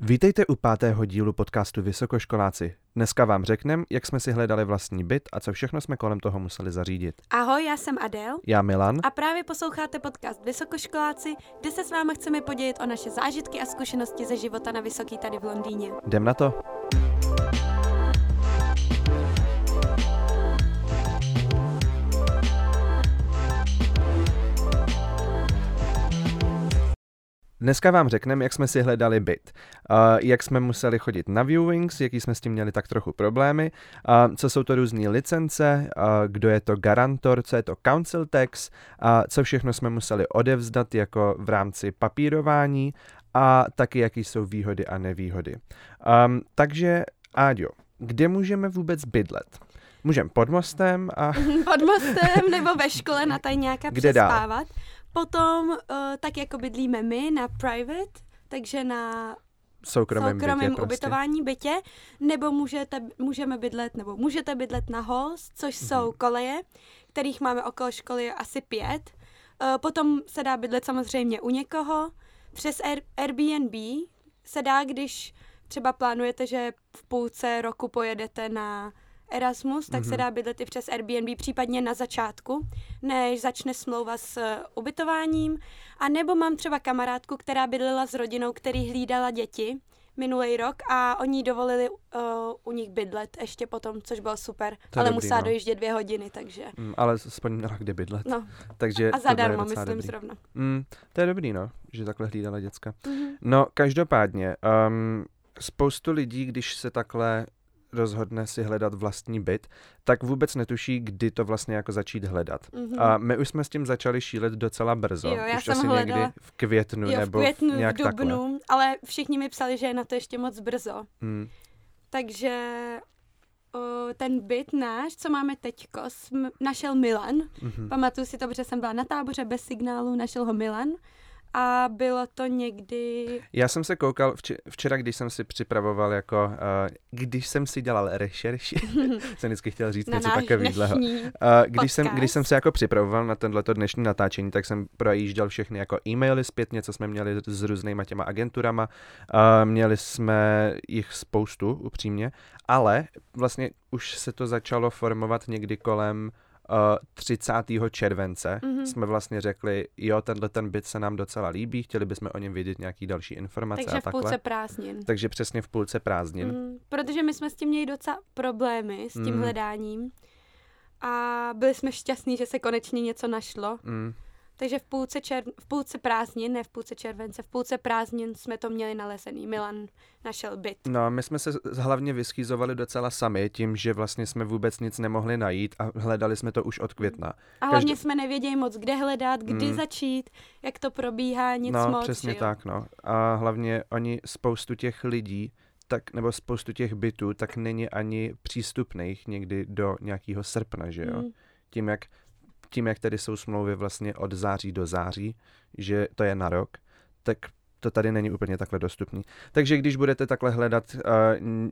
Vítejte u pátého dílu podcastu Vysokoškoláci. Dneska vám řekneme, jak jsme si hledali vlastní byt a co všechno jsme kolem toho museli zařídit. Ahoj, já jsem Adel Já Milan. a právě posloucháte podcast Vysokoškoláci, kde se s vámi chceme podělit o naše zážitky a zkušenosti ze života na Vysoký tady v Londýně. Jdem na to. Dneska vám řekneme, jak jsme si hledali byt, jak jsme museli chodit na viewings, jaký jsme s tím měli tak trochu problémy, co jsou to různé licence, kdo je to garantor, co je to council tax, a co všechno jsme museli odevzdat jako v rámci papírování a taky jaký jsou výhody a nevýhody. Takže, Áďo, kde můžeme vůbec bydlet? Můžeme pod mostem a Pod mostem nebo ve škole na tajňáka Kde dál? Potom, uh, tak jako bydlíme my na private, takže na soukromém, soukromém bytě prostě. ubytování bytě, nebo můžete, můžeme bydlet, nebo můžete bydlet na halls, což Mhm. jsou koleje, kterých máme okolo školy asi pět. Eh, Potom se dá bydlet samozřejmě u někoho. Přes Air, Airbnb se dá, když třeba plánujete, že v půlce roku pojedete na Erasmus, tak se Mhm. dá bydlet i přes Airbnb, případně na začátku, než začne smlouva s eh, ubytováním. A nebo mám třeba kamarádku, která bydlela s rodinou, který hlídala děti minulý rok a oni dovolili uh, u nich bydlet ještě potom, což bylo super. To Ale dobrý, musela no. dojíždět dvě hodiny, takže... Mm, ale aspoň měla kde bydlet. No, Takže a zadarmo, myslím dobrý. zrovna. Mm, to je dobrý, no, že takhle hlídala děcka. Mhm. No, každopádně, um, spoustu lidí, když se takhle rozhodne si hledat vlastní byt, tak vůbec netuší, kdy to vlastně jako začít hledat. Mhm. A my už jsme s tím začali šílet docela brzo. Jo, já už jsem asi hledala- někdy v květnu jo, v nebo květnu, v v nějak dubnu, takhle. ale všichni mi psali, že je na to ještě moc brzo. Hmm. Takže o, ten byt náš, co máme teďko, našel Milan. Mhm. Pamatuju si to, protože jsem byla na táboře bez signálu, našel ho Milan. A bylo to někdy... Já jsem se koukal vč- včera, když jsem si připravoval jako, uh, když jsem si dělal rešerši, jsem vždycky chtěl říct něco takového. Uh, když, jsem, když jsem se jako připravoval na tenhleto dnešní natáčení, tak jsem projížděl všechny jako e-maily zpětně, co jsme měli s různýma těma agenturama. Uh, měli jsme jich spoustu, upřímně, ale vlastně už se to začalo formovat někdy kolem 30. července. Mhm. Jsme vlastně řekli, jo, tenhle ten byt se nám docela líbí, chtěli bychom o něm vědět nějaký další informace Takže a v takhle. půlce prázdnin. Takže přesně v půlce prázdnin. Mm, protože my jsme s tím měli docela problémy, s tím Mm. hledáním. A byli jsme šťastní, že se konečně něco našlo. Mm. Takže v půlce, čer... v půlce prázdnin, ne v půlce července, v půlce prázdnin jsme to měli nalezený. Milan našel byt. No my jsme se hlavně vyschýzovali docela sami tím, že vlastně jsme vůbec nic nemohli najít a hledali jsme to už od května. A hlavně jsme nevěděli moc, kde hledat, kdy Mm. začít, jak to probíhá, nic no, moc. přesně že jo. tak, no. A hlavně oni spoustu těch lidí, tak, nebo spoustu těch bytů, tak není ani přístupných někdy do nějakého srpna, že jo? Mm. Tím, jak, tím, jak tady jsou smlouvy vlastně od září do září, že to je na rok, tak to tady není úplně takhle dostupný. Takže když budete takhle hledat uh,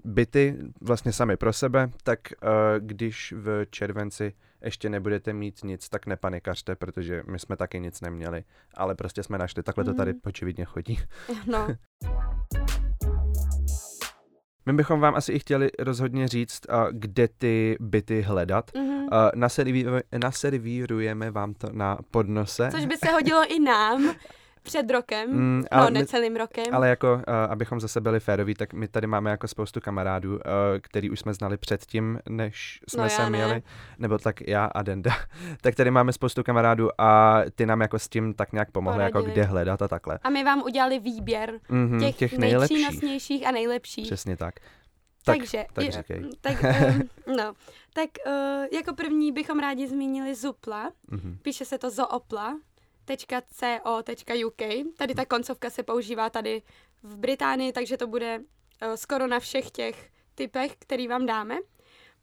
byty vlastně sami pro sebe, tak uh, když v červenci ještě nebudete mít nic, tak nepanikařte, protože my jsme taky nic neměli, ale prostě jsme našli. Takhle to tady Mhm. očividně chodí. No, My bychom vám asi i chtěli rozhodně říct, kde ty byty hledat. naserví- naservírujeme vám to na podnose. což by se hodilo i nám před rokem, Mm, no ale my- necelým rokem. Ale jako, uh, abychom zase byli féroví, tak my tady máme jako spoustu kamarádů, uh, který už jsme znali předtím, než jsme No sem ne. jeli, nebo tak já a Denda. tak tady máme spoustu kamarádů a ty nám jako s tím tak nějak pomohli, jako kde hledat a takhle. A my vám udělali výběr Mm-hmm, těch, těch nejlepších. nejpřínosnějších a nejlepších. Přesně tak. Tak, Takže, tak říkej. tak, um, no, tak uh, jako první bychom rádi zmínili Zupla, Mm-hmm. píše se to zoopla.co.uk. Tady ta koncovka se používá tady v Británii, takže to bude uh, skoro na všech těch typech, který vám dáme.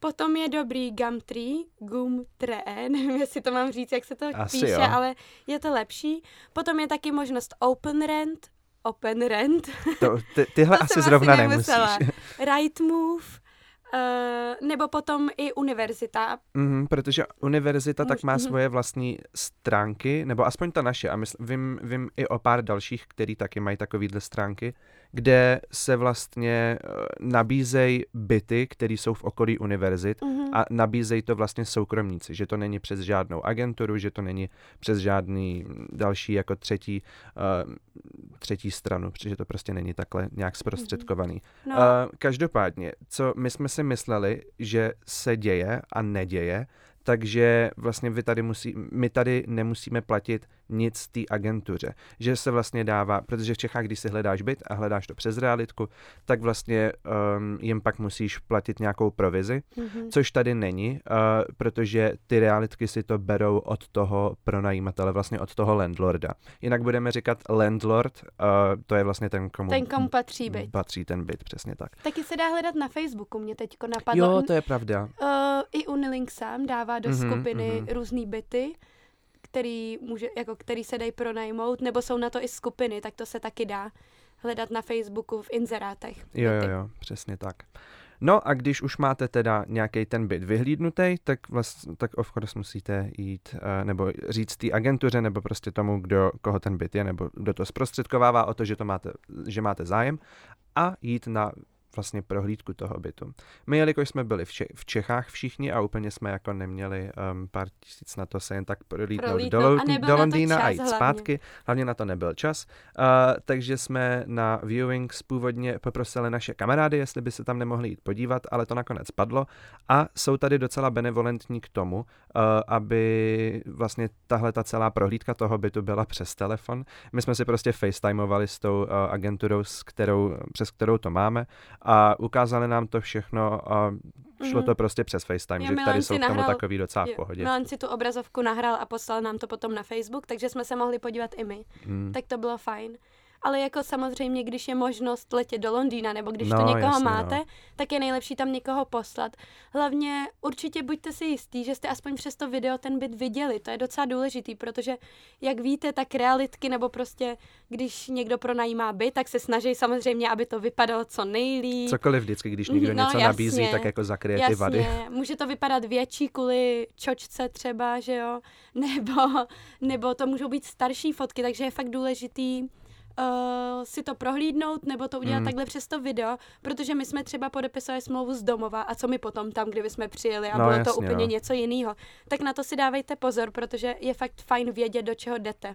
Potom je dobrý Gumtree, Gumtree, nevím, jestli to mám říct, jak se to Asi píše, jo. ale je to lepší. Potom je taky možnost Open Rent, Open Rent, To, ty, tyhle To asi asi zrovna nemusela. nemusíš. Right Move, uh, nebo potom i univerzita. Mm, protože univerzita tak Můž- má mhm. svoje vlastní stránky, nebo aspoň ta naše, a mysl, vím, vím i o pár dalších, který taky mají takovýhle stránky, kde se vlastně uh, nabízejí byty, které jsou v okolí univerzit Mhm. a nabízejí to vlastně soukromníci, že to není přes žádnou agenturu, že to není přes žádný další jako třetí, uh, třetí stranu, protože to prostě není takhle nějak zprostředkovaný. No, Uh, každopádně, co my jsme si mysleli, že se děje a neděje, takže vlastně vy tady musí, my tady nemusíme platit nic té agentuře. Že se vlastně dává, protože v Čechách, když si hledáš byt a hledáš to přes realitku, tak vlastně um, jim pak musíš platit nějakou provizi, mhm. což tady není, uh, protože ty realitky si to berou od toho pronajímatele, vlastně od toho landlorda. Jinak budeme říkat landlord, uh, to je vlastně ten, komu, ten, komu patří byt. patří ten byt, přesně tak. Taky se dá hledat na Facebooku, mě teďko napadlo. Jo, to je pravda. Uh, I Unilink sám dává do Mhm, skupiny mhm. různý byty, který, může, jako, který se dají pronajmout, nebo jsou na to i skupiny, tak to se taky dá hledat na Facebooku v inzerátech. Jo, jo, jo, přesně tak. No a když už máte teda nějaký ten byt vyhlídnutý, tak, vlastně, tak of course musíte jít, uh, nebo říct té agentuře, nebo prostě tomu, kdo, koho ten byt je, nebo kdo to zprostředkovává o to, že, to máte, že máte zájem a jít na vlastně prohlídku toho bytu. My, jelikož jsme byli v, v Čechách všichni a úplně jsme jako neměli um, pár tisíc na to se jen tak prolítnout Prolítnout do, do Londýna a jít hlavně. zpátky, hlavně na to nebyl čas, uh, takže jsme na viewings původně poprosili naše kamarády, jestli by se tam nemohli jít podívat, ale to nakonec padlo a jsou tady docela benevolentní k tomu, aby vlastně tahle ta celá prohlídka toho bytu byla přes telefon. My jsme si prostě facetimovali s tou uh, agenturou, s kterou, přes kterou to máme a ukázali nám to všechno a šlo Mhm. to prostě přes FaceTime, že Milan tady jsou k tomu takový docela v pohodě. Milan si tu obrazovku nahrál a poslal nám to potom na Facebook, takže jsme se mohli podívat i my. Hmm. Tak to bylo fajn. Ale jako samozřejmě, když je možnost letět do Londýna, nebo když No, to někoho jasně, no. máte, tak je nejlepší tam někoho poslat. Hlavně určitě buďte si jistí, že jste aspoň přes to video ten byt viděli. To je docela důležitý, protože jak víte, tak realitky nebo prostě, když někdo pronajímá byt, tak se snaží samozřejmě, aby to vypadalo co nejlíp. Cokoliv vždycky, když někdo No, něco jasně. nabízí, tak jako zakryje ty vady. Jasně, může to vypadat větší kvůli čočce třeba, že jo, nebo, nebo to můžou být starší fotky, takže je fakt důležitý uh, si to prohlídnout nebo to udělat Mm. takhle přes to video, protože my jsme třeba podepisovali smlouvu z domova a co my potom tam, kdyby jsme přijeli a No, bylo jasně, to úplně no. něco jiného. Tak na to si dávejte pozor, protože je fakt fajn vědět, do čeho jdete.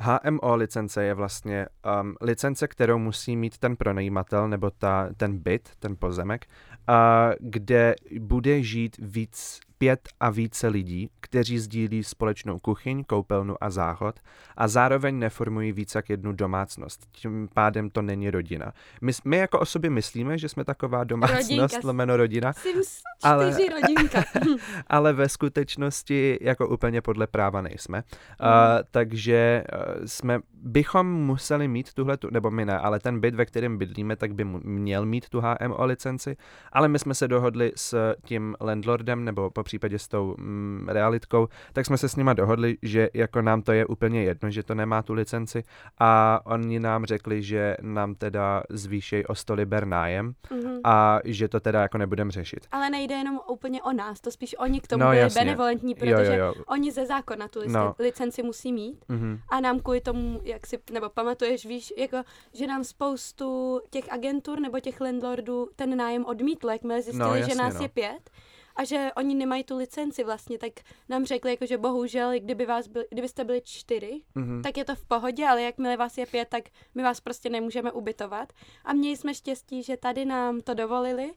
HMO licence je vlastně um, licence, kterou musí mít ten pronajímatel nebo ta, ten byt, ten pozemek, uh, kde bude žít víc pět a více lidí, kteří sdílí společnou kuchyň, koupelnu a záchod a zároveň neformují víc jak jednu domácnost. Tím pádem to není rodina. My, my jako o sobě myslíme, že jsme taková domácnost, Rodinka. lomeno rodina, Sims Ale- 4 rodinka. ale ve skutečnosti jako úplně podle práva nejsme. Uh, takže jsme, bychom museli mít tuhle, tu, nebo my ne, ale ten byt, ve kterém bydlíme, tak by měl mít tu HMO licenci, ale my jsme se dohodli s tím landlordem, nebo případě s tou mm, realitkou, tak jsme se s nima dohodli, že jako nám to je úplně jedno, že to nemá tu licenci a oni nám řekli, že nám teda zvýšej o 100 liber nájem Mhm. a že to teda jako nebudeme řešit. Ale nejde jenom úplně o nás, to spíš oni k tomu No, byli jasně. benevolentní, Jo, protože jo, jo. oni ze zákona tu No. licenci musí mít Mhm. a nám kvůli tomu, jak si, nebo pamatuješ, víš, jako, že nám spoustu těch agentur nebo těch landlordů ten nájem odmítl, jakmile zjistili, No, že jasně, nás no. je pět a že oni nemají tu licenci vlastně, tak nám řekli, jako, že bohužel, kdyby vás byli, kdybyste byli čtyři, Mhm. tak je to v pohodě, ale jakmile vás je pět, tak my vás prostě nemůžeme ubytovat. A měli jsme štěstí, že tady nám to dovolili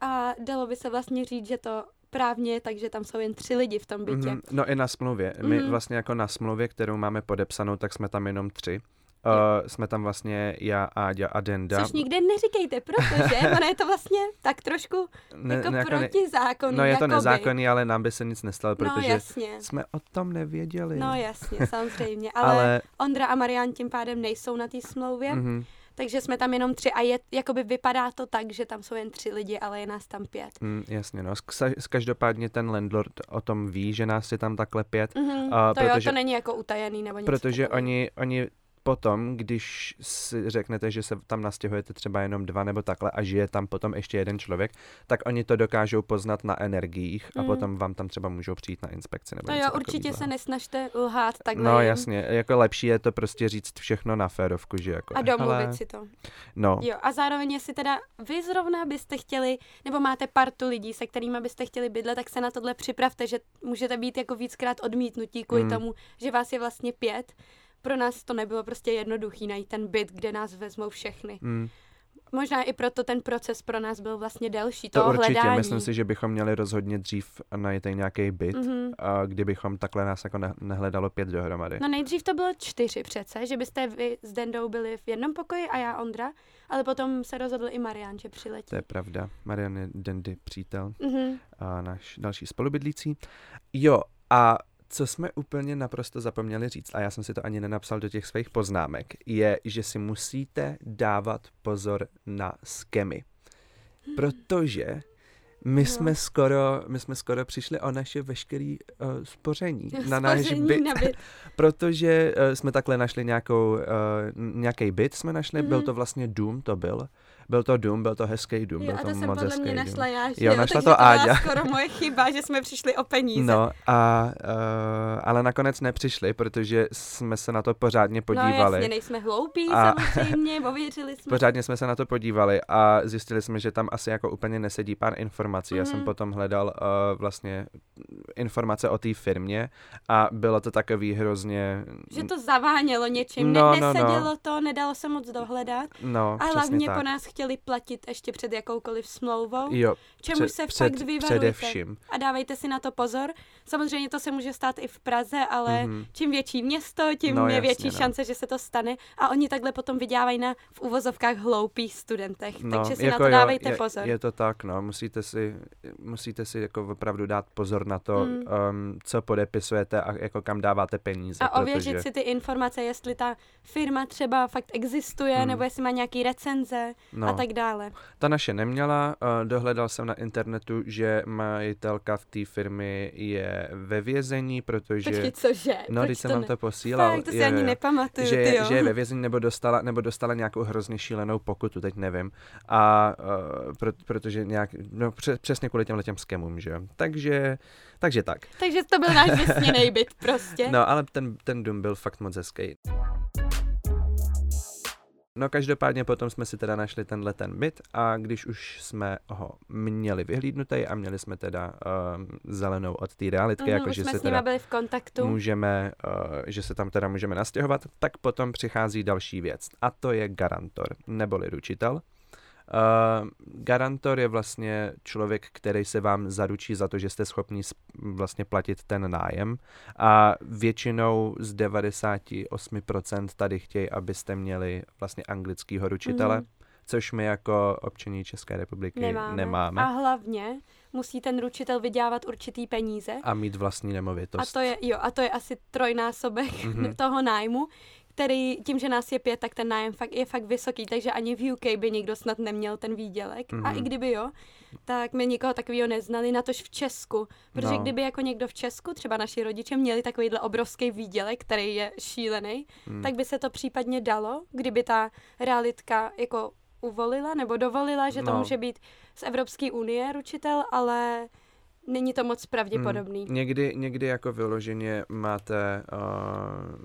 a dalo by se vlastně říct, že to právně je tak, že tam jsou jen tři lidi v tom bytě. Mhm, No i na smlouvě. My Mhm. vlastně jako na smlouvě, kterou máme podepsanou, tak jsme tam jenom tři. Uh, jsme tam vlastně já, Áďa a Denda. Což nikde neříkejte, protože ono je to vlastně tak trošku Ne- jako ne- jako protizákonný. No je to jakoby. nezákonný, ale nám by se nic nestalo, No protože jasně. jsme o tom nevěděli. No jasně, samozřejmě. Ale, ale... Ondra a Marian tím pádem nejsou na té smlouvě, mm. mhm, takže jsme tam jenom tři a je, jakoby vypadá to tak, že tam jsou jen tři lidi, ale je nás tam pět. mm, jasně, no. S- Každopádně ten landlord o tom ví, že nás je tam takhle pět, Mm-hmm. A to jo, protože- to není jako utajený nebo něco protože takového. oni, oni potom, když si řeknete, že se tam nastěhujete třeba jenom dva nebo takhle a žije tam potom ještě jeden člověk, tak oni to dokážou poznat na energiích a Mm. potom vám tam třeba můžou přijít na inspekci nebo To něco jo, určitě takovýho. se nesnažte lhát takhle. No jen jasně, jako lepší je to prostě říct všechno na férovku, že jako A domluvit hele, si to. No, Jo, a zároveň, jestli teda vy zrovna byste chtěli, nebo máte partu lidí, se kterými byste chtěli bydlet, tak se na tohle připravte, že můžete být jako víckrát odmítnutí kvůli Mm. tomu, že vás je vlastně pět. Pro nás to nebylo prostě jednoduchý najít ten byt, kde nás vezmou všechny. mm, Možná i proto ten proces pro nás byl vlastně delší, to určitě, hledání. myslím si, že bychom měli rozhodně dřív najít nějaký byt, Mhm. a kdybychom takhle nás jako ne- nehledalo pět dohromady. No nejdřív to bylo čtyři přece, že byste vy s Dendou byli v jednom pokoji a já Ondra, ale potom se rozhodl i Marian, že přiletí. To je pravda. Marian je Dandy přítel Mhm. a náš další spolubydlící. Jo, a co jsme úplně naprosto zapomněli říct, a já jsem si to ani nenapsal do těch svých poznámek, je, že si musíte dávat pozor na skemy. Protože my No. jsme skoro, my jsme skoro přišli o naše veškerý uh, spoření na náš byt, na byt. protože uh, jsme takhle našli nějakou, uh, nějaký byt jsme našli, byl Mhm. to vlastně dům, to byl. Byl to dům, byl to hezký dům, Jo, byl a to to jsem moc podle mě dům. našla já, že Jo, jo, našla to Áďa. skoro moje chyba, že jsme přišli o peníze. No, a, uh, ale nakonec nepřišli, protože jsme se na to pořádně No podívali. jasně, nejsme hloupí A- samozřejmě, ověřili jsme. Pořádně jsme se na to podívali a zjistili jsme, že tam asi jako úplně nesedí pár informací. Já jsem Mhm. potom hledal uh, vlastně informace o té firmě a bylo to takový hrozně... Že to zavánělo něčím, No, ne, no, no. nesedělo to, nedalo se moc dohledat. No, A hlavně tak. po nás chtěli platit ještě před jakoukoliv smlouvou, Jo, čemu před- se před- fakt vyvarujte. především. A dávejte si na to pozor. Samozřejmě to se může stát i v Praze, ale Mhm. čím větší město, tím No, je jasně, větší no. šance, že se to stane. A oni takhle potom vydělávají na v uvozovkách hloupých studentech. Takže si na to jako jo, dávejte je, pozor. Je to tak, no, musíte si, musíte si jako opravdu dát pozor na to, Mm. um, co podepisujete a jako kam dáváte peníze. A ověřit protože, si ty informace, jestli ta firma třeba fakt existuje, Hmm. nebo jestli má nějaký recenze no, a tak dále. Ta naše neměla, uh, dohledal jsem na internetu, že majitelka v té firmy je ve vězení, protože... Počkej, cože? no, Proč když jsem vám ne? to posílal. Fakt, to si jo, ani nepamatuju, že, ty je, jo. že je ve vězení nebo dostala, nebo dostala nějakou hrozně šílenou pokutu, teď nevím. A uh, pro, protože nějak, no pře, přesně kvůli těm těm skemům, že jo. Takže, takže tak. Takže to byl náš vysněný byt prostě. No, ale ten, ten dům byl fakt moc hezký. No každopádně potom jsme si teda našli tenhle ten byt a když už jsme ho měli vyhlídnutý a měli jsme teda um, zelenou od té realitky, Mhm, jako že jsme se teda byli v kontaktu. můžeme, uh, že se tam teda můžeme nastěhovat, tak potom přichází další věc a to je garantor, neboli ručitel. Uh, garantor je vlastně člověk, který se vám zaručí za to, že jste schopni vlastně platit ten nájem a většinou z 98% tady chtějí, abyste měli vlastně anglickýho ručitele, Mhm. což my jako občaní České republiky nemáme. nemáme. A hlavně musí ten ručitel vydělávat určitý peníze. a mít vlastní A nemovitost. to je, jo, a to je asi trojnásobek Mhm. toho nájmu, který tím, že nás je pět, tak ten nájem fakt, je fakt vysoký, takže ani v UK by nikdo snad neměl ten výdělek. A Mhm. i kdyby jo, tak my nikoho takového neznali, natož v Česku. Protože No. kdyby jako někdo v Česku, třeba naši rodiče, měli takovýhle obrovský výdělek, který je šílený, Hmm. tak by se to případně dalo, kdyby ta realitka jako uvolila nebo dovolila, že to No. může být z Evropské unie ručitel, ale není to moc pravděpodobný. Hmm. Někdy, někdy jako vyloženě máte uh,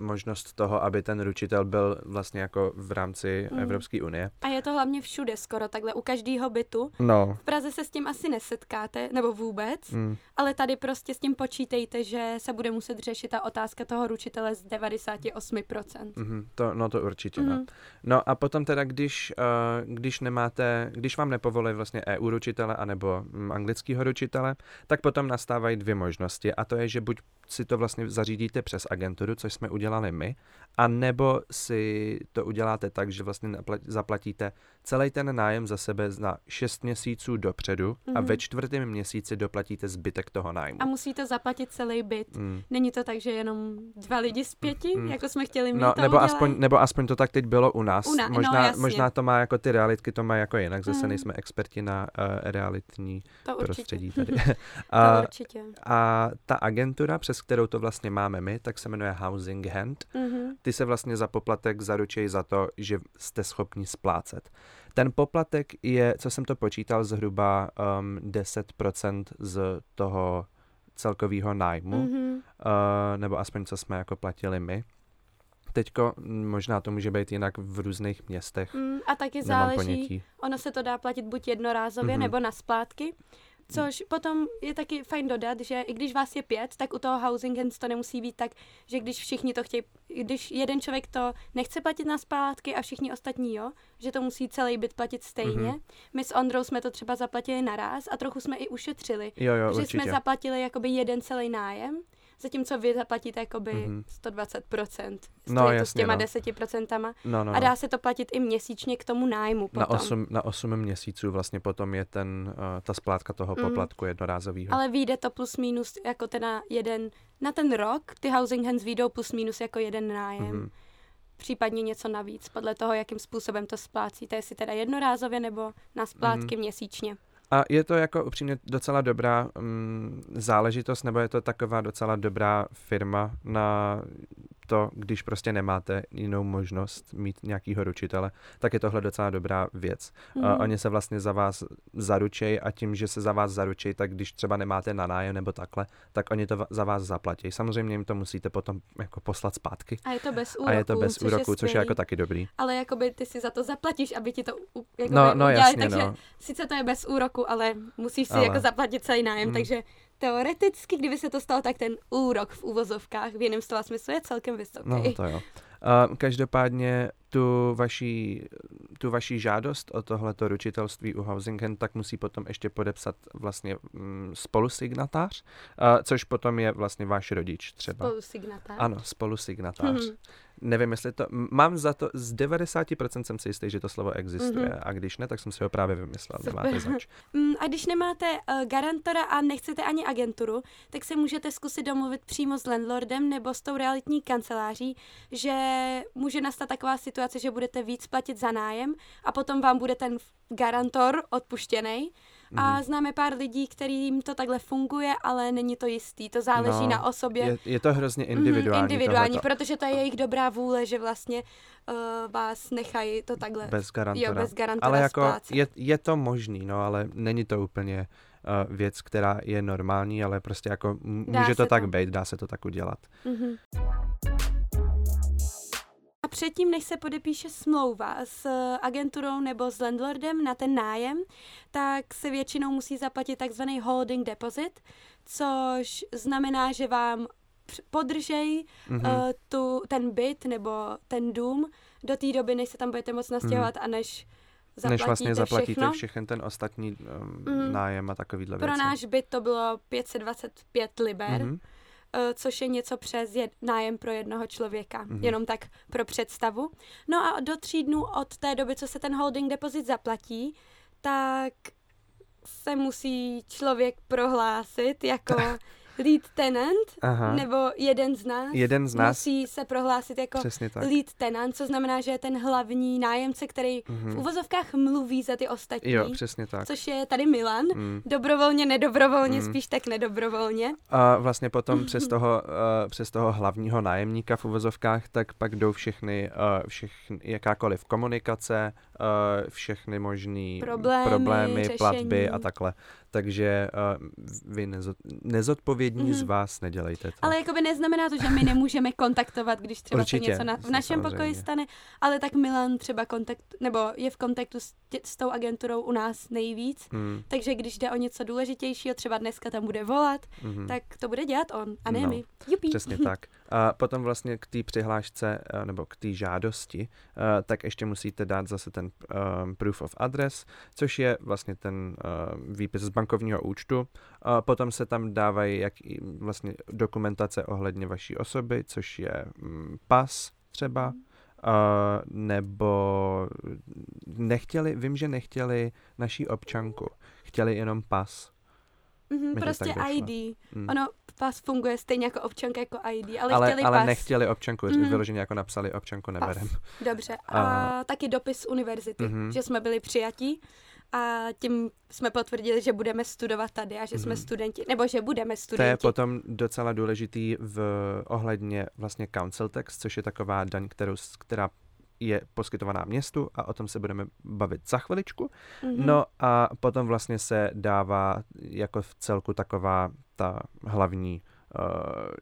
možnost toho, aby ten ručitel byl vlastně jako v rámci Hmm. Evropské unie. A je to hlavně všude skoro takhle, u každého bytu. No. V Praze se s tím asi nesetkáte, nebo vůbec, Mm. ale tady prostě s tím počítejte, že se bude muset řešit ta otázka toho ručitele z 98%. Mm-hmm, to, no to určitě, mm-hmm. no. Mhm. No a potom teda, když, uh, když nemáte, když vám nepovolí vlastně EU ručitele anebo mm, anglického ručitele, tak potom nastávají dvě možnosti a to je, že buď si to vlastně zařídíte přes agenturu, což jsme udělali my, a nebo si to uděláte tak, že vlastně zaplatíte celý ten nájem za sebe na 6 měsíců dopředu a Mhm. ve čtvrtém měsíci doplatíte zbytek toho nájmu. A musíte zaplatit celý byt. Mm. Není to tak, že jenom dva lidi z pěti, Mm. jako jsme chtěli mít, No, to nebo udělají? aspoň, nebo aspoň to tak teď bylo u nás. U na- no, možná, jasně. možná to má jako ty realitky, to má jako jinak. Zase Mm. nejsme experti na uh, realitní to určitě. prostředí tady. A, určitě. a ta agentura, přes kterou to vlastně máme my, tak se jmenuje Housing Hand. Mhm. Ty se vlastně za poplatek zaručí za to, že jste schopni splácet. Ten poplatek je, co jsem to počítal, zhruba um, 10% z toho celkového nájmu, Mhm. uh, nebo aspoň co jsme jako platili my. Teďko možná to může být jinak v různých městech, Mm, a taky nemám záleží, ponětí. ono se to dá platit buď jednorázově Mhm. nebo na splátky. Což potom je taky fajn dodat, že i když vás je pět, tak u toho housing hands to nemusí být tak, že když všichni to chtějí, když jeden člověk to nechce platit na splátky a všichni ostatní jo, že to musí celý byt platit stejně. Mhm. My s Ondrou jsme to třeba zaplatili naraz a trochu jsme i ušetřili. Jo, jo, že určitě. jsme zaplatili jakoby jeden celý nájem, zatímco vy zaplatíte jakoby Mhm. 120%. No, to s jasně, těma no. 10%. No, no, A no. dá se to platit i měsíčně k tomu nájmu potom. Na 8, na 8 měsíců vlastně potom je ten, uh, ta splátka toho Mm. poplatku jednorázového. Ale vyjde to plus minus jako ten na jeden, na ten rok, ty housing hands vyjdou plus minus jako jeden nájem. Mhm. Případně něco navíc, podle toho, jakým způsobem to splácíte, jestli teda jednorázově nebo na splátky Mhm. měsíčně. A je to jako upřímně docela dobrá um, záležitost, nebo je to taková docela dobrá firma na to, když prostě nemáte jinou možnost mít nějakýho ručitele, tak je tohle docela dobrá věc. Mm. Oni se vlastně za vás zaručej a tím, že se za vás zaručej, tak když třeba nemáte na nájem nebo takhle, tak oni to za vás zaplatí. Samozřejmě jim to musíte potom jako poslat zpátky. A je to bez úroku, a je to bez což úroku, je což je jako taky dobrý. Ale jakoby ty si za to zaplatíš, aby ti to u, jakoby No, no udělali, jasně, takže no. sice to je bez úroku, ale musíš si Ale- jako zaplatit celý nájem, Mm. takže teoreticky, kdyby se to stalo, tak ten úrok v úvozovkách v jiném slova smyslu je celkem vysoký. No, to jo. Uh, každopádně tu vaší, tu vaší žádost o tohleto ručitelství u Housing Hand tak musí potom ještě podepsat vlastně mm, spolusignatář, uh, což potom je vlastně váš rodič třeba. Spolusignatář. Ano, spolusignatář. Mhm. Nevím, jestli to... Mám za to, z 90% jsem si jistý, že to slovo existuje. Mhm. A když ne, tak jsem si ho právě vymyslel. Super. Nemáte zač. Mm, a když nemáte uh, garantora a nechcete ani agenturu, tak se můžete zkusit domluvit přímo s landlordem nebo s tou realitní kanceláří, že může nastat taková situace, že budete víc platit za nájem a potom vám bude ten garantor odpuštěný. A Mhm. známe pár lidí, kterým to takhle funguje, ale není to jistý. To záleží No, na osobě. Je, je to hrozně Mhm, individuální. individuální, tohleto. protože to je jejich dobrá vůle, že vlastně uh, vás nechají to takhle. Bez garantora. Jo, bez garantora ale jako splácet. je, je to možný, no, ale není to úplně uh, věc, která je normální, ale prostě jako m- Dá může to se tak to. být, dá se to tak udělat. Mhm. Předtím, než se podepíše smlouva s eh, agenturou nebo s landlordem na ten nájem, tak se většinou musí zaplatit takzvaný holding deposit, což znamená, že vám podržej Mhm. uh, tu, ten byt nebo ten dům do té doby, než se tam budete moc nastěhovat a než zaplatíte Než vlastně zaplatíte všechno. všechen ten ostatní um, Mhm. nájem a takovýhle Pro věci. náš byt to bylo 525 liber. Mhm. Eh, což je něco přes jed, nájem pro jednoho člověka, Mhm. mm-hmm. jenom tak pro představu. No a do tří dnů od té doby, co se ten holding deposit zaplatí, tak se musí člověk prohlásit jako lead tenant, Aha. nebo jeden z nás, Jeden z nás, musí se prohlásit jako lead tenant, co znamená, že je ten hlavní nájemce, který v Mhm. uvozovkách mluví za ty ostatní, Jo, přesně tak. což je tady Milan. Mm. Dobrovolně, nedobrovolně, Mm. spíš tak nedobrovolně. A vlastně potom přes toho, uh, přes toho hlavního nájemníka v uvozovkách, tak pak jdou všechny, uh, všechny jakákoliv komunikace, uh, všechny možný Problémy, problémy platby a takhle. Takže uh, vy nezod, nezodpovědní Mhm. z vás nedělejte to. Ale jakoby neznamená to, že my nemůžeme kontaktovat, když třeba Určitě, se něco na, v našem samozřejmě. pokoji stane, ale tak Milan třeba kontakt, nebo je v kontaktu s, tě, s tou agenturou u nás nejvíc, Hmm, takže když jde o něco důležitějšího, třeba dneska tam bude volat, mhm. tak to bude dělat on, a ne No, my. Jupí. Přesně tak. A potom vlastně k té přihlášce eh, nebo k té žádosti, eh, tak ještě musíte dát zase ten um, proof of address, což je vlastně ten výpis z bankovního účtu. A potom se tam dávají jak vlastně dokumentace ohledně vaší osoby, což je mm, pas třeba, uh, nebo nechtěli, vím, že nechtěli naší občanku, chtěli jenom pas. Mhm, to prostě. ID. Mm. Ono, pas funguje stejně jako občanka, jako ID, ale, ale, chtěli ale pas. nechtěli občanku, Mhm. vyloženě jako napsali občanku neberem. Dobře. A, A- taky dopis z univerzity, Mhm. že jsme byli přijatí. a tím jsme potvrdili, že budeme studovat tady a že jsme Mhm. studenti, nebo že budeme To je studenti. potom docela důležitý v ohledně vlastně council tax, což je taková daň, kterou, která je poskytovaná městu a o tom se budeme bavit za chviličku. Mhm. No a potom vlastně se dává jako v celku taková ta hlavní uh,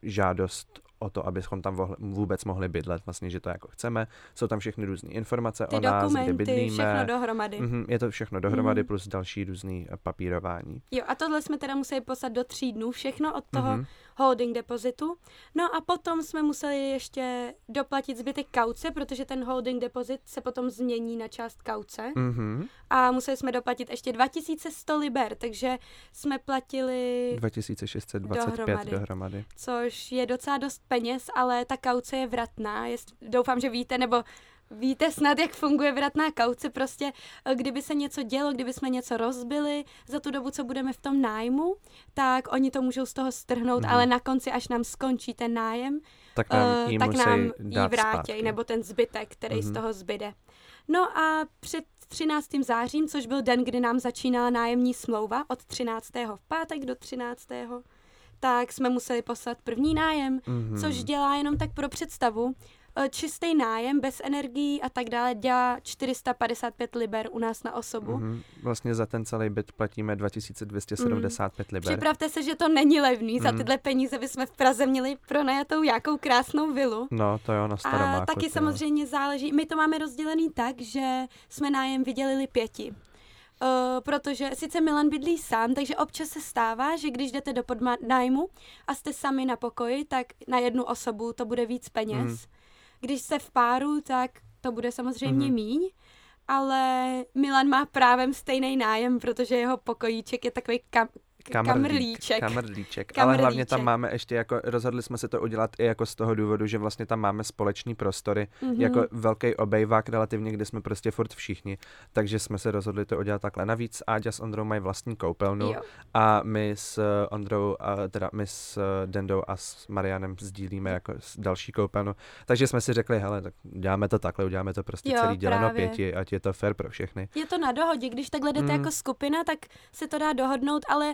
žádost o to, abychom tam vůbec mohli bydlet, vlastně, že to jako chceme. Jsou tam všechny různé informace Ty o nás, kde dokumenty, bydlíme. všechno dohromady. Mhm, je to všechno dohromady Mhm. plus další různý papírování. Jo, a tohle jsme teda museli poslat do tří dnů, všechno od toho Mhm. Holding depozitu. No a potom jsme museli ještě doplatit zbytek kauce, protože ten holding depozit se potom změní na část kauce. Mhm. A museli jsme doplatit ještě 2100 liber, takže jsme platili, 2625 Dohromady. dohromady. což je docela dost peněz, ale ta kauce je vratná. Jest, doufám, že víte, nebo víte snad, jak funguje vratná kauce. Prostě, eh, kdyby se něco dělo, kdyby jsme něco rozbili za tu dobu, co budeme v tom nájmu, tak oni to můžou z toho strhnout, Mhm. ale na konci, až nám skončí ten nájem, Tak nám ji tak nám ji dát vrátěj, zpátky. nebo ten zbytek, který Mhm. z toho zbyde. No a před 13. zářím, což byl den, kdy nám začínala nájemní smlouva od 13. v pátek do 13. tak jsme museli poslat první nájem, Mhm. což dělá jenom tak pro představu. Eh, Čistý nájem bez energií a tak dále dělá 455 liber u nás na osobu. Mhm. Vlastně za ten celý byt platíme 2275 liber. Připravte se, že to není levný. Za Mhm. tyhle peníze bychom v Praze měli pronajatou jakou krásnou vilu. No, to jo, na staromáku. A taky to- samozřejmě záleží, my to máme rozdělený tak, že jsme nájem vydělili pěti. Uh, protože sice Milan bydlí sám, takže občas se stává, že když jdete do podnájmu a jste sami na pokoji, tak na jednu osobu to bude víc peněz. Mhm. Když jste v páru, tak to bude samozřejmě Mhm. míň, ale Milan má právem stejný nájem, protože jeho pokojíček je takový kam, kamrlíček. Kamrlíček. Ale hlavně tam máme ještě jako, rozhodli jsme se to udělat i jako z toho důvodu, že vlastně tam máme společný prostory, Mhm. jako velký obejvák relativně, kde jsme prostě furt všichni, takže jsme se rozhodli to udělat takhle. Navíc Áďa s Ondrou mají vlastní koupelnu Jo. a my s eh, Ondrou, a teda my s eh, Dendou a s Marianem sdílíme jako další koupelnu, takže jsme si řekli, hele, tak děláme to takhle, uděláme to prostě Jo, celý děleno právě. pěti, ať je to fair pro všechny. Je to na dohodě, když takhle jdete Mm. jako skupina, tak se to dá dohodnout, ale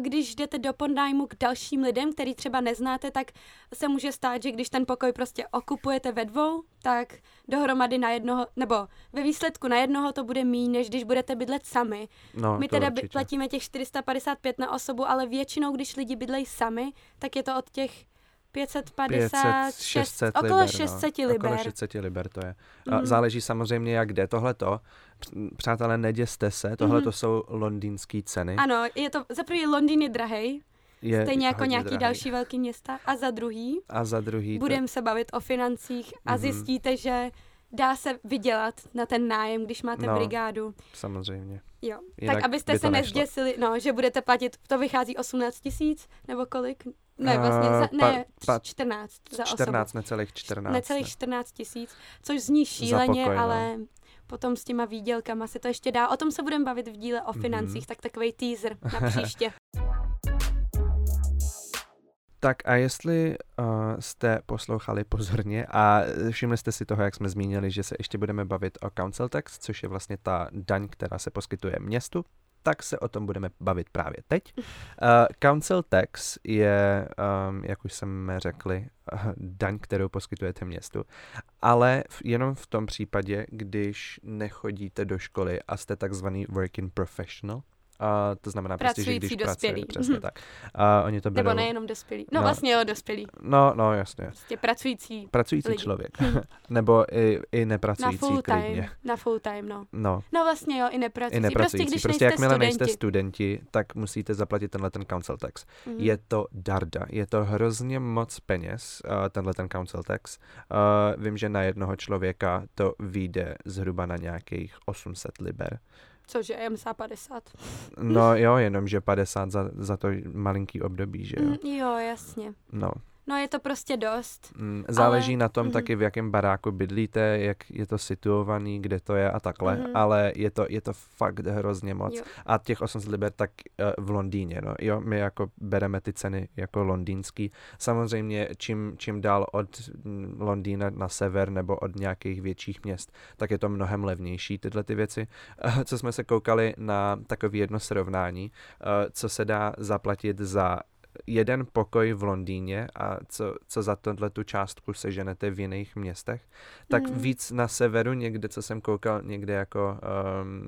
když jdete do podnájmu k dalším lidem, který třeba neznáte, tak se může stát, že když ten pokoj prostě okupujete ve dvou, tak dohromady na jednoho, nebo ve výsledku na jednoho to bude míň, než když budete bydlet sami. No, My teda určitě. platíme těch 455 na osobu, ale většinou, když lidi bydlejí sami, tak je to od těch 550, 500, 600 okolo liber, 600 no. liber. Okolo 600 liber to je. A Mhm. záleží samozřejmě, jak jde tohleto. Př- Přátelé, neděste se, tohle Mhm. to jsou londýnský ceny. Ano, je to, za prvý Londýn je drahej, je stejně jako nějaký drahý. další velký města, a za druhý, A za druhý to- budeme se bavit o financích a Mhm. zjistíte, že dá se vydělat na ten nájem, když máte No, brigádu. samozřejmě. Jo. Jinak tak abyste by se to nezděsili, no, že budete platit, to vychází 18 tisíc, nebo kolik? Ne, vlastně, Eh, za, pa- ne, pa- 14 za 14, osobu. necelých 14. Necelých 14 tisíc, což zní šíleně, pokoj, no. Potom s těma výdělkama se to ještě dá. O tom se budeme bavit v díle o Mhm. financích, tak takový teaser na příště. Tak a jestli uh, jste poslouchali pozorně a všimli jste si toho, jak jsme zmínili, že se ještě budeme bavit o council tax, což je vlastně ta daň, která se poskytuje městu, tak se o tom budeme bavit právě teď. Uh, council tax je, um, jak už jsme řekli, uh, daň, kterou poskytujete městu, ale v, jenom v tom případě, když nechodíte do školy a jste takzvaný working professional, a to znamená prostě, že Pracující když dospělý. pracujete, přesně Mhm. tak. A oni to berou, Nebo nejenom dospělí. No, No. vlastně jo, dospělí. No, no, jasně. Prostě pracující Pracující lidi. člověk. Nebo i, i na nepracující full time. klidně. Na full time, no. No, No vlastně jo, i nepracující. i nepracující. Prostě když prostě nejste jakmile studenti. nejste studenti, tak musíte zaplatit tenhle ten council tax. Mhm. Je to darda. Je to hrozně moc peněz, uh, tenhle ten council tax. Uh, vím, že na jednoho člověka to vyjde zhruba na nějakých 800 liber. Což je MSA 50. No jo, jenom že 50 za, za to malinký období, že jo. Mm, jo, jasně. No, No je to prostě dost. Mm, záleží ale... na tom mhm. taky, v jakém baráku bydlíte, jak je to situovaný, kde to je a takhle, Mhm. ale je to, je to fakt hrozně moc. Jo. A těch 800 liber tak uh, v Londýně, no. Jo, my jako bereme ty ceny jako londýnský. Samozřejmě čím, čím dál od mm, Londýna na sever nebo od nějakých větších měst, tak je to mnohem levnější tyhle ty věci. Uh, co jsme se koukali na takové jedno srovnání, uh, co se dá zaplatit za jeden pokoj v Londýně a co, co za tohle tu částku seženete v jiných městech, tak Hmm. víc na severu, někde, co jsem koukal, někde jako um,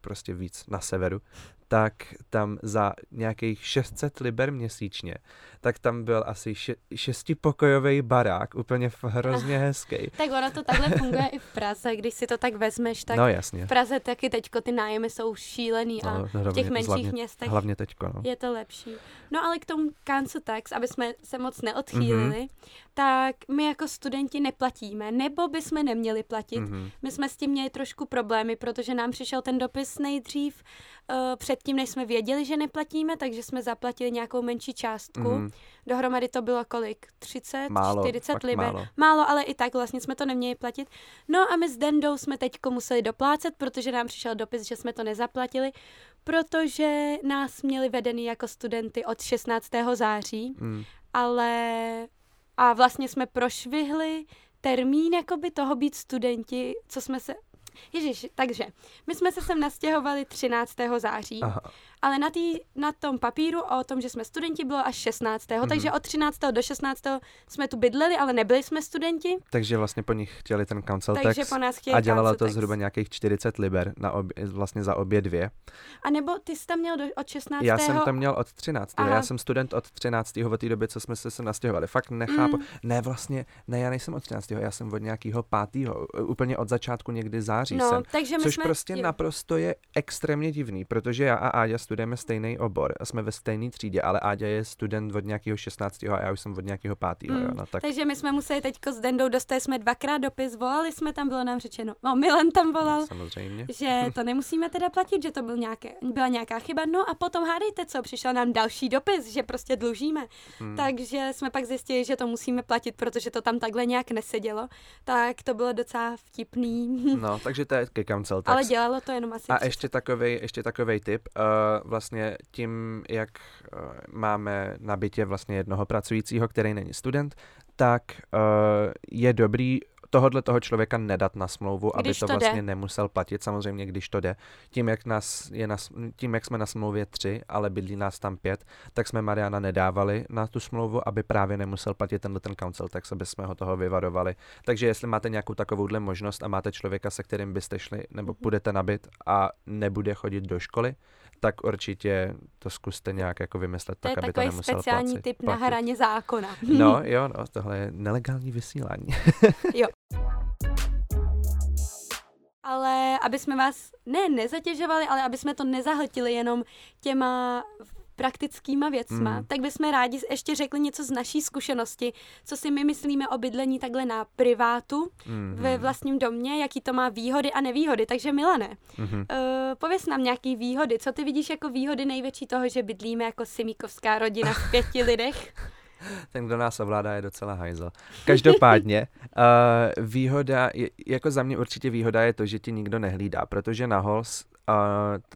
prostě víc na severu, tak tam za nějakých 600 liber měsíčně, tak tam byl asi še, šestipokojový barák, úplně hrozně hezký. Tak ono to takhle funguje i v Praze, když si to tak vezmeš, tak no jasně. v Praze taky teďko ty nájmy jsou šílený a No, v těch menších hlavně, městech hlavně teďko, no. je to lepší. No ale k tomu cancel tax, aby jsme se moc neodchýlili, Mhm. tak my jako studenti neplatíme, nebo bychom neměli platit. Mhm. My jsme s tím měli trošku problémy, protože nám přišel ten dopis nejdřív uh, předtím, než jsme věděli, že neplatíme, takže jsme zaplatili nějakou menší částku. Mhm. Dohromady to bylo kolik? 30, Málo, 40 fakt liber. málo. málo, ale i tak vlastně jsme to neměli platit. No a my s Dendou jsme teď museli doplácet, protože nám přišel dopis, že jsme to nezaplatili, protože nás měli vedený jako studenty od 16. září, Mm. ale a vlastně jsme prošvihli termín jakoby toho být studenti, co jsme se Ježíš, takže my jsme se sem nastěhovali 13. září, Aha. Ale na, tý, na tom papíru o tom, že jsme studenti, bylo až 16. Mhm. Takže od 13. do 16. jsme tu bydleli, ale nebyli jsme studenti, Takže vlastně po nich chtěli ten council takže tax po nás a dělalo to tax. zhruba nějakých 40 liber na obě, vlastně za obě dvě. A nebo ty jsi tam měl do, od 16. Já jsem tam měl od 13. Aha. Já jsem student od 13. od té doby, co jsme se sem nastěhovali. Fakt nechápu. Mm. Ne, vlastně, ne, já nejsem od 13. Já jsem od nějakého 5. Úplně od začátku někdy září No, jsem. takže my Což jsme... prostě jo. naprosto je extrémně divný, protože já a Áďa studujeme stejný obor a jsme ve stejné třídě, ale Áďa je student od nějakého 16. a já už jsem od nějakého 5. Mm, Jo, no, tak Takže my jsme museli teďko s Dendou, dostali jsme dvakrát dopis, volali jsme tam, bylo nám řečeno, no Milan tam volal, samozřejmě. že to nemusíme teda platit, že to byl nějaké, byla nějaká chyba. No a potom hádejte co, přišel nám další dopis, že prostě dlužíme. Hmm. Takže jsme pak zjistili, že to musíme platit, protože to tam takhle nějak nesedělo. Tak to bylo docela vtipný. No, takže to je ke tax. Ale dělalo to jenom asi A 30. ještě takový, ještě takový tip, uh, vlastně tím, jak uh, máme na bytě vlastně jednoho pracujícího, který není student, tak uh, je dobrý tohodle toho člověka nedat na smlouvu, aby Když to to jde. vlastně nemusel platit, samozřejmě, když to jde. Tím, jak, nás je na, tím, jak jsme na smlouvě tři, ale bydlí nás tam pět, tak jsme Mariana nedávali na tu smlouvu, aby právě nemusel platit tenhle ten council tax, aby jsme ho toho vyvarovali. Takže jestli máte nějakou takovouhle možnost a máte člověka, se kterým byste šli, nebo Mhm. půjdete na byt a nebude chodit do školy, tak určitě to zkuste nějak jako vymyslet To tak, aby to takový nemusel speciální placit, typ na platit. hraně zákona. No jo, no, tohle je nelegální vysílání. Ale aby jsme vás ne nezatěžovali, ale aby jsme to nezahltili jenom těma praktickýma věcma, Mm. tak bychom rádi ještě řekli něco z naší zkušenosti, co si my myslíme o bydlení takhle na privátu Mhm. ve vlastním domě, jaký to má výhody a nevýhody. Takže Milane, Mhm. uh, pověs nám nějaký výhody. Co ty vidíš jako výhody největší toho, že bydlíme jako simíkovská rodina v pěti lidech? Ten, kdo nás ovládá, je docela hajzl. Každopádně, uh, výhoda, je, jako za mě určitě výhoda je to, že ti nikdo nehlídá, protože na Hols, uh,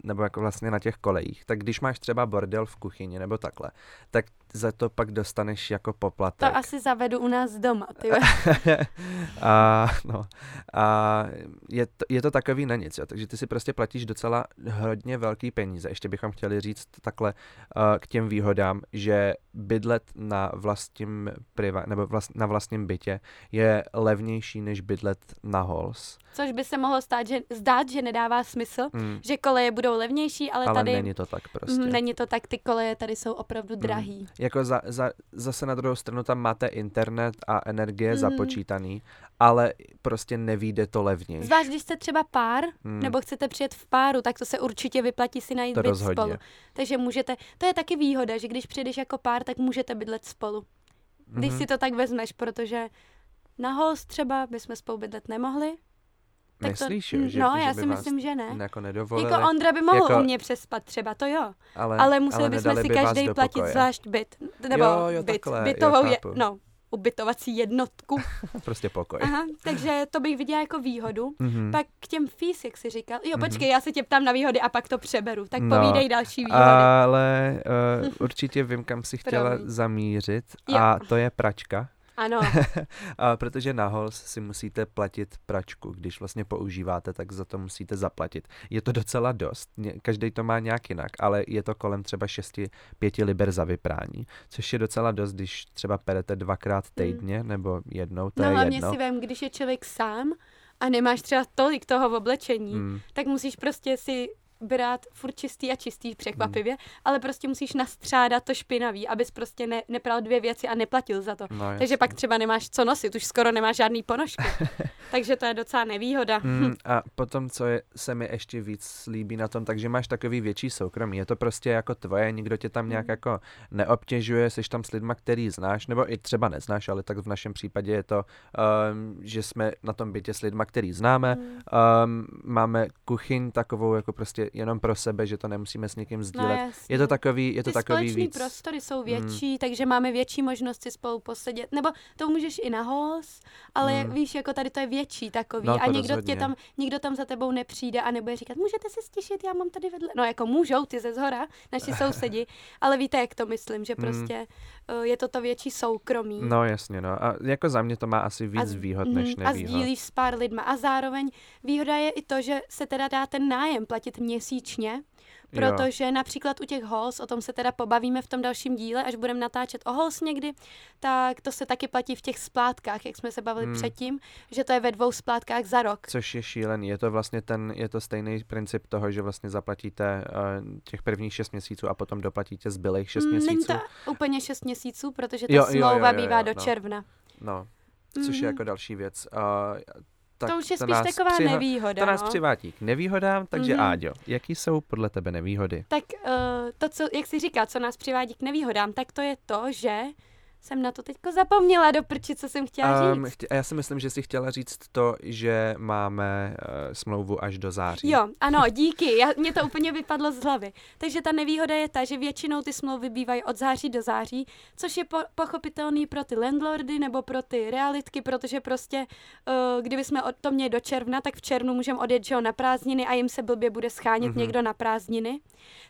nebo jako vlastně na těch kolejích, tak když máš třeba bordel v kuchyni nebo takhle, tak za to pak dostaneš jako To poplatek. asi zavedu u nás doma, ty. a, no, a je, to, je to takový na nic, jo. takže ty si prostě platíš docela hodně velký peníze. Ještě bychom chtěli říct takhle uh, k těm výhodám, že bydlet na vlastním priva, nebo vlast, na vlastním bytě je levnější než bydlet na Hols. Což by se mohlo stát, že, zdát, že nedává smysl, Mm, že koleje budou levnější, ale, ale tady není to tak prostě. mm, není to tak, ty koleje tady jsou opravdu drahý. Jako za, za, zase na druhou stranu tam máte internet a energie Mm. započítaný, ale prostě nevíde to levněji. Zvlášť, když jste třeba pár, Mm. nebo chcete přijet v páru, tak to se určitě vyplatí si najít To byt rozhodně. spolu. Takže můžete, to je taky výhoda, že když přijdeš jako pár, tak můžete bydlet spolu. Když Mhm. si to tak vezmeš, protože na host třeba bychom spolu bydlet nemohli, Tak Myslíš, to, jo, že, no, že já si myslím, že ne. Jako nedovolili, Jako Ondra by mohl Jako- u mě přespat třeba, to jo. ale, Ale museli ale bychom si by každý platit pokoje. zvlášť byt. Nebo Jo, jo, byt, takhle, jo, bytovou je, chápu. no, ubytovací jednotku. Prostě pokoj. Aha, takže to bych viděla jako výhodu. Mhm. Pak k těm fees, jak jsi říkal. Jo, počkej, já se tě ptám na výhody a pak to přeberu. Tak No, povídej další výhody. Ale uh, určitě vím, kam si chtěla Promiň. zamířit Jo. a to je pračka. Ano, a protože na Halls si musíte platit pračku, když vlastně používáte, tak za to musíte zaplatit. Je to docela dost, každý to má nějak jinak, ale je to kolem třeba 6-5 liber za vyprání, což je docela dost, když třeba perete dvakrát týdně nebo jednou, to no je hlavně jedno. si vem, když je člověk sám a nemáš třeba tolik toho v oblečení, Mm. tak musíš prostě si brát furt čistý a čistý překvapivě, ale prostě musíš nastřádat to špinavý, abys prostě ne, nepral dvě věci a neplatil za to. No, Takže pak třeba nemáš co nosit, už skoro nemáš žádný ponožky. Takže to je docela nevýhoda. Mm, a potom, co je, se mi ještě víc líbí na tom, takže máš takový větší soukromí. Je to prostě jako tvoje, nikdo tě tam nějak Mm. jako neobtěžuje, jsi tam s lidma, který znáš, nebo i třeba neznáš, ale tak v našem případě je to, um, že jsme na tom bytě s lidma, který známe. Mm. Um, máme kuchyň takovou jako prostě jenom pro sebe, že to nemusíme s někým No, sdílet. jasně. je to takový, je to Ty takový víc. prostory jsou větší, takže máme větší možnost si spolu posedět. Nebo to můžeš i na hols, ale Mm. víš, jako tady to je větší takový. No, a někdo tě tam, nikdo tam za tebou nepřijde a nebude říkat, můžete se stišit, já mám tady vedle. No jako můžou ty ze zhora, naši sousedi, ale víte, jak to myslím, že Mm. prostě je to to větší soukromí. No jasně, no. A jako za mě to má asi víc z- výhod mhm, než A nevýhod. sdílíš s pár lidma. A zároveň výhoda je i to, že se teda dá ten nájem platit měsíčně, Jo. protože například u těch hols, o tom se teda pobavíme v tom dalším díle, až budeme natáčet o hols někdy, tak to se taky platí v těch splátkách, jak jsme se bavili Hmm. předtím, že to je ve dvou splátkách za rok. Což je šílený. Je to vlastně ten, je to stejný princip toho, že vlastně zaplatíte uh, těch prvních 6 měsíců a potom doplatíte zbylých 6 Mm, Není měsíců. to úplně 6 měsíců, protože ta Jo, jo, jo, smlouva jo, jo, bývá do no. června. No, což je Mhm. jako další věc. Uh, tak to už je to spíš nás taková přiha- nevýhoda. To nás no. přivádí k nevýhodám, takže Mhm. Áďo, jaký jsou podle tebe nevýhody? Tak uh, to, co, jak jsi říká, co nás přivádí k nevýhodám, tak to je to, že jsem na to teďko zapomněla do prči, co jsem chtěla Um, říct. chtě, a já si myslím, že jsi chtěla říct to, že máme uh, smlouvu až do září. Jo, ano, díky, já, mě to úplně vypadlo z hlavy. Takže ta nevýhoda je ta, že většinou ty smlouvy bývají od září do září, což je po, pochopitelný pro ty landlordy nebo pro ty realitky, protože prostě, uh, kdyby jsme od- to měli do června, tak v červnu můžeme odjet že na prázdniny a jim se blbě bude schánět Mhm. mm-hmm. někdo na prázdniny.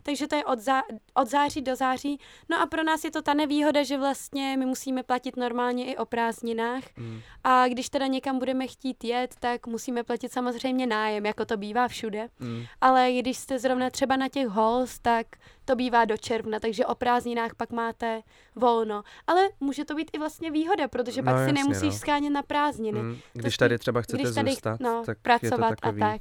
Takže to je od, zá, od září do září. No a pro nás je to ta nevýhoda, že vlastně my musíme platit normálně i o prázdninách. Mm, A když teda někam budeme chtít jet, tak musíme platit samozřejmě nájem, jako to bývá všude. mm, Ale když jste zrovna třeba na těch halls, tak to bývá do června, takže o prázdninách pak máte volno. Ale může to být i vlastně výhoda, protože pak No, si jasně, nemusíš no. schánět na prázdniny. mm. Když tady třeba chcete když tady zůstat, no, tak je pracovat to takový... a tak.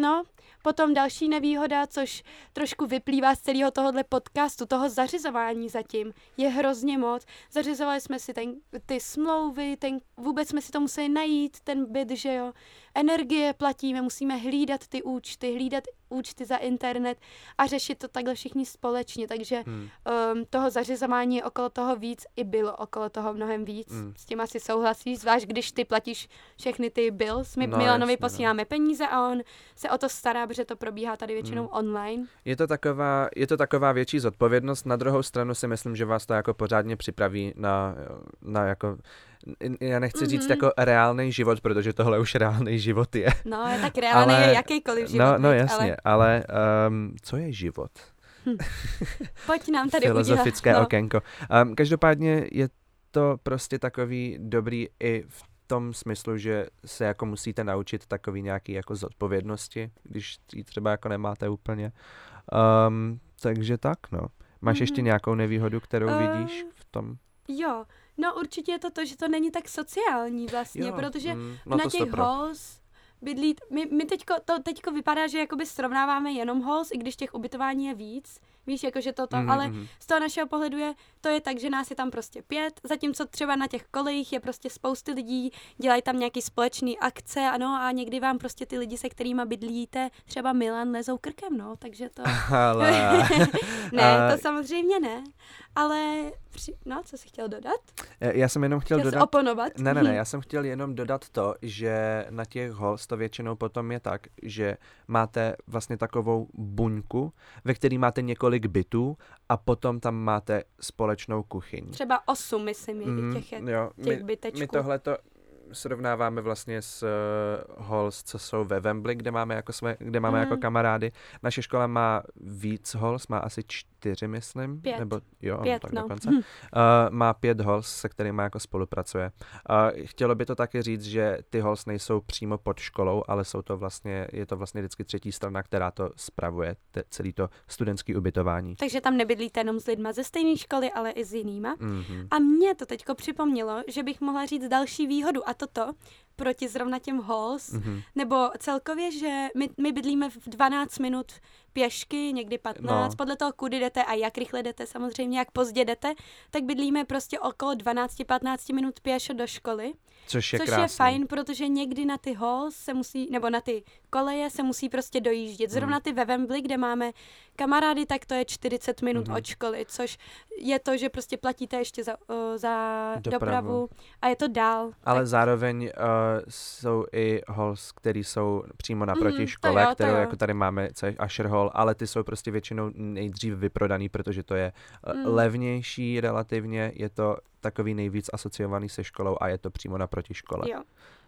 No, potom další nevýhoda, což trošku vyplývá z celého tohohle podcastu, toho zařizování zatím, je hrozně moc. Zařizovali jsme si ten, ty smlouvy, ten, vůbec jsme si to museli najít, ten byt, že jo. Energie platíme, musíme hlídat ty účty, hlídat účty za internet a řešit to takhle všichni společně, takže Hmm. um, toho zařizování je okolo toho víc i bylo okolo toho mnohem víc. Mm. S tím asi souhlasíš, zvlášť když ty platíš všechny ty bills. My No, no, Milanovi jasně, no. posíláme peníze a on se o to stará, protože to probíhá tady většinou Mm. online. Je to, taková, je to taková větší zodpovědnost, na druhou stranu si myslím, že vás to jako pořádně připraví na, na jako, já nechci říct Mhm. jako reálný život, protože tohle už reálný život je. No, je tak reálný Ale- je jakýkoliv život. no, no jasně, ale, ale um, co je život? Pojď nám tady Filozofické udělat. okénko. Um, každopádně je to prostě takový dobrý i v tom smyslu, že se jako musíte naučit takový nějaký jako zodpovědnosti, když ji třeba jako nemáte úplně. Um, takže tak, no. Máš mm-hmm. ještě Mhm. nějakou nevýhodu, kterou Eh, vidíš v tom? Jo, no určitě je to to, že to není tak sociální vlastně, protože mm, no na těch halls bydlí, my, my teďko, to teďko vypadá, že jakoby srovnáváme jenom halls, i když těch ubytování je víc, Víš, jakože toto, Mhm, mm-hmm. ale mhm. z toho našeho pohledu je, to je tak, že nás je tam prostě pět, zatímco třeba na těch kolejích je prostě spousty lidí, dělají tam nějaký společný akce, ano, a někdy vám prostě ty lidi, se kterými bydlíte, třeba Milan, lezou krkem, no, takže to... Ale... ne, to samozřejmě ne, ale... Při... No, co jsi chtěl dodat? Eh, Já jsem jenom chtěl, Chtěl dodat... oponovat? Ne, ne, ne, já jsem chtěl jenom dodat to, že na těch halls to většinou potom je tak, že máte vlastně takovou buňku, ve který máte několik bytů a potom tam máte společnou kuchyň. Třeba osm, myslím, Mhm, těch, je, jo, těch my, bytečků. my tohle to srovnáváme vlastně s uh, halls, co jsou ve Wembley, kde máme jako, své, kde máme jako Mhm. kamarády. Naše škola má víc halls, má asi čtyři, myslím. Pět. Nebo, jo, Pět, tak no. dokonce. Hm. Uh, má pět halls, se kterými jako spolupracuje. Uh, chtělo by to taky říct, že ty halls nejsou přímo pod školou, ale jsou to vlastně, je to vlastně vždycky třetí strana, která to spravuje, te, celý to studentský ubytování. Takže tam nebydlíte jenom s lidma ze stejné školy, ale i s jinýma. Mm-hmm. A mě to teďko připomnělo, že bych mohla říct další výhodu a toto proti zrovna těm halls, Mm-hmm. nebo celkově, že my, my bydlíme v 12 minut pěšky, někdy 15, No. podle toho, kudy jdete a jak rychle jdete, samozřejmě, jak pozdě jdete, tak bydlíme prostě okolo 12-15 minut pěšo do školy, Což je což krásný. je fajn, protože někdy na ty halls se musí, nebo na ty koleje se musí prostě dojíždět. Zrovna Hmm. ty ve Wembley, kde máme kamarády, tak to je 40 minut Mhm. od školy, což je to, že prostě platíte ještě za, uh, za Dopravu. dopravu. a je to dál. Ale tak, zároveň uh, jsou i halls, které jsou přímo naproti to škole, jo, kterou jo. jako tady máme, co je Asher Hall, ale ty jsou prostě většinou nejdřív vyprodaný, protože to je Mm. levnější relativně, je to takový nejvíc asociovaný se školou a je to přímo naproti škole. Jo.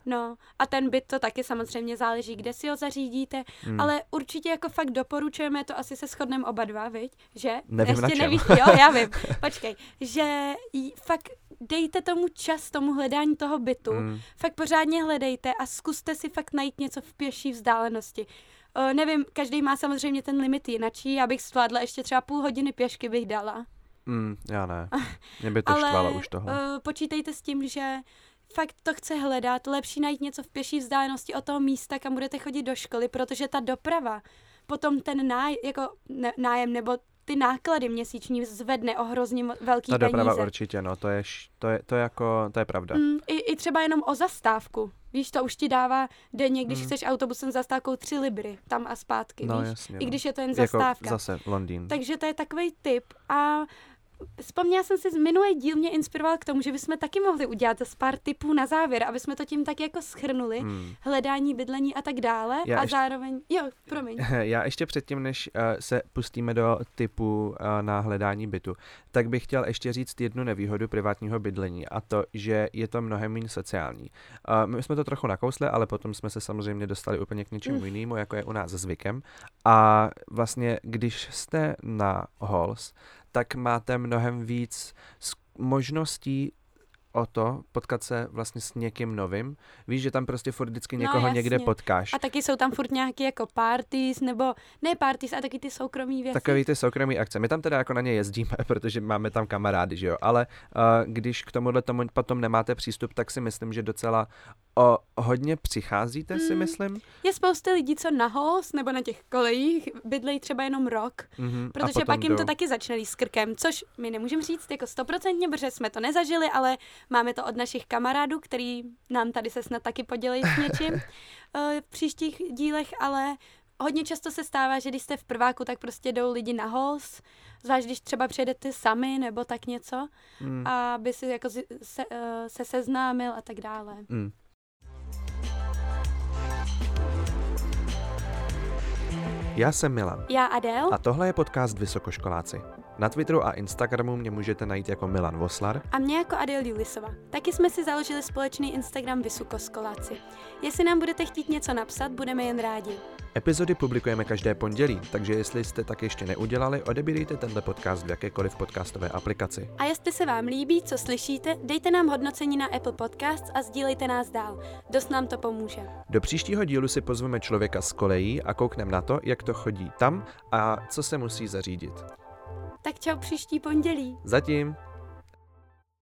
No a ten byt to taky samozřejmě záleží, kde si ho zařídíte, Hmm. ale určitě jako fakt doporučujeme, to asi se shodneme oba dva, viď? Že? Nevím, na Ještě čem. nevíš, jo, já vím, počkej, že fakt dejte tomu čas, tomu hledání toho bytu, Mm. fakt pořádně hledejte a zkuste si fakt najít něco v pěší vzdálenosti. Uh, nevím, každý má samozřejmě ten limit jinačí, já bych zvládla ještě třeba půl hodiny pěšky bych dala. Mm, já ne. Mě by to Ale štvalo už tohle. Uh, počítejte s tím, že fakt to chce hledat, lepší najít něco v pěší vzdálenosti od toho místa, kam budete chodit do školy, protože ta doprava, potom ten náj, jako ne, nájem nebo ty náklady měsíční zvedne o hrozně velký Ta doprava peníze. určitě, no, to je, to je, to je jako, to je pravda. Mm, i, I třeba jenom o zastávku. Víš, to už ti dává denně, když Mm. chceš autobusem zastávkou tři libry, tam a zpátky, No víš? jasně, I no. když je to jen Jako zastávka. zase Londýn. Takže to je takový tip a vzpomněla jsem si z minulý díl mě inspiroval k tomu, že bychom taky mohli udělat zase pár tipů na závěr, aby jsme to tím tak jako schrnuli, Hmm. hledání, bydlení a tak dále Já a ještě- zároveň, jo, promiň. Já ještě předtím, než uh, se pustíme do typu uh, na hledání bytu, tak bych chtěl ještě říct jednu nevýhodu privátního bydlení a to, že je to mnohem méně sociální. Uh, my jsme to trochu nakousli, ale potom jsme se samozřejmě dostali úplně k něčemu Mm. jinému, jako je u nás zvykem. A vlastně, když jste na halls, tak máte mnohem víc možností o to potkat se vlastně s někým novým. Víš, že tam prostě furt vždycky No, někoho někde jasně. potkáš. A taky jsou tam furt nějaké jako parties, nebo ne parties, a taky ty soukromí věci. Takový ty soukromý akce. My tam teda jako na ně jezdíme, protože máme tam kamarády, že jo. Ale uh, když k tomuhle tomu potom nemáte přístup, tak si myslím, že docela o hodně přicházíte, si Mm. myslím. Je spousta lidí, co na host nebo na těch kolejích bydlejí třeba jenom rok, Mhm. a protože pak jim to jdou. taky začne s krkem, což my nemůžeme říct jako stoprocentně, protože jsme to nezažili, ale máme to od našich kamarádů, který nám tady se snad taky podělí s něčím eh, v příštích dílech, ale hodně často se stává, že když jste v prváku, tak prostě jdou lidi na host, zvlášť když třeba přijedete sami nebo tak něco, Mm. aby si jako zi- se, eh, se seznámil a tak dále. Mm. Já jsem Milan Já Adel. a tohle je podcast Vysokoškoláci. Na Twitteru a Instagramu mě můžete najít jako Milan Voslar A mě jako Adel Julisova. Taky jsme si založili společný Instagram Vysokoskoláci. Jestli nám budete chtít něco napsat, budeme jen rádi. Epizody publikujeme každé pondělí, takže jestli jste tak ještě neudělali, odebírejte tenhle podcast v jakékoliv podcastové aplikaci. A jestli se vám líbí, co slyšíte, dejte nám hodnocení na Apple Podcasts a sdílejte nás dál. Dost nám to pomůže. Do příštího dílu si pozveme člověka z kolejí a koukneme na to, jak to chodí tam a co se musí zařídit. Tak čau příští pondělí. Zatím!